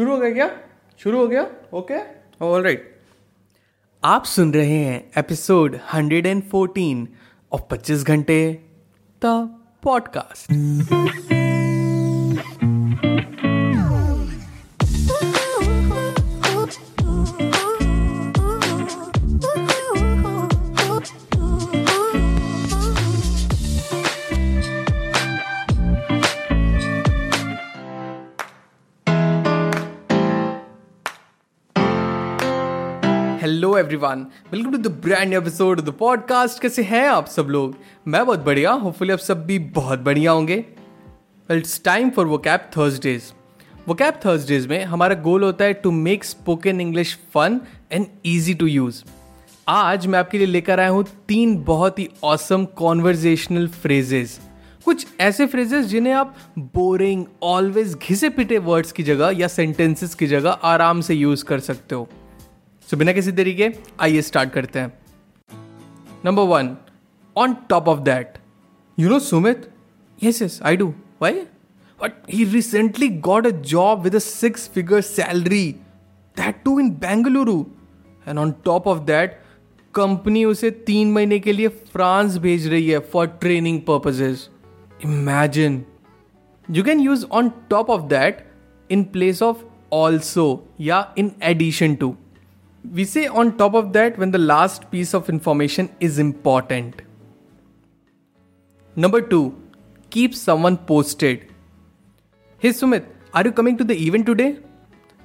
शुरू हो गया क्या? शुरू हो गया? ओके ऑल राइट आप सुन रहे हैं एपिसोड 114 ऑफ़ 25 घंटे the podcast hello everyone, welcome to the brand episode the podcast. कैसे हैं आप सब लोग? मैं बहुत बढ़िया, होपफुली आप सब भी बहुत बढ़िया होंगे। वेल इट्स टाइम फॉर वो कैप थर्सडेज वो कैप थर्सडेज में हमारा गोल होता है to make spoken English fun and easy to use आज मैं आपके लिए लेकर आया हूँ तीन बहुत ही ऑसम कॉन्वर्जेशनल फ्रेजेस कुछ ऐसे फ्रेजेस जिन्हें आप बोरिंग ऑलवेज घिसे पिटे वर्ड्स की जगह या सेंटेंसेस की जगह आराम से यूज़ कर सकते हो। सो बिना किसी तरीके आइए स्टार्ट करते हैं। Number one on top of that you know Sumit yes yes I do why but he recently got a job with a six figure salary that too in Bengaluru and on top of that company उसे तीन महीने के लिए France भेज रही है for training purposes imagine you can use on top of that in place of also या in addition to We say on top of that when the last piece of information is important. Number two, keep someone posted. Hey Sumit, are you coming to the event today?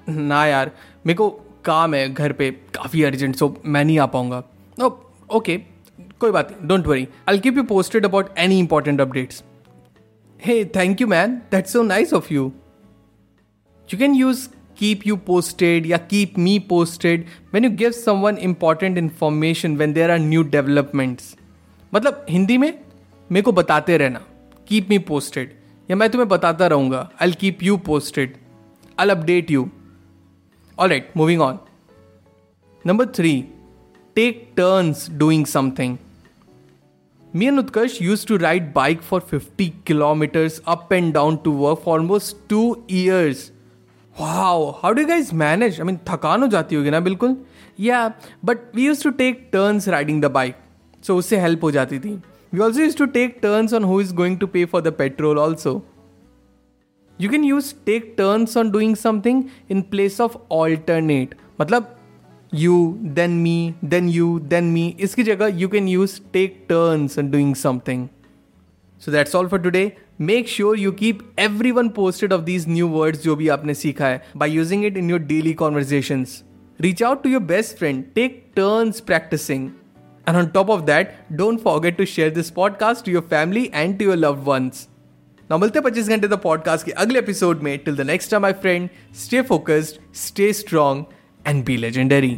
ना यार मेरे को काम है घर पे काफ़ी urgent so मैं नहीं आ पाऊंगा ओके कोई बात नहीं don't worry I keep you posted about any important updates hey thank you man that's so nice of you you can use keep you posted या keep me posted when you give some one important information when there are new developments मतलब हिंदी में मेरे को बताते रहना keep me posted या मैं तुम्हें बताता रहूँगा I'll keep you posted I update you all right moving on number three take turns doing something me and Utkarsh use to ride bike for fifty kilometres up and down to work for almost two years wow how do guys manage I mean थकान हो जाती होगी ना बिल्कुल या but we use to take turns riding the bike so उससे help हो जाती थी we also use to take turns on who is going to pay for the petrol also you can use take turns on doing something in place of alternate मतलब you then me then you then me इसकी जगह you can use take turns on doing something so that's all for today make sure you keep every one posted of these new words जो भी आपने सीखा है by using it in your daily conversation reach out to your best friend take turns practising And on top of that, don't forget to share this podcast to your family and to your loved ones. Now मिलते पच्चीस घंटे the podcast के अगले episode में. Till the next time my friend stay focused stay strong and be legendary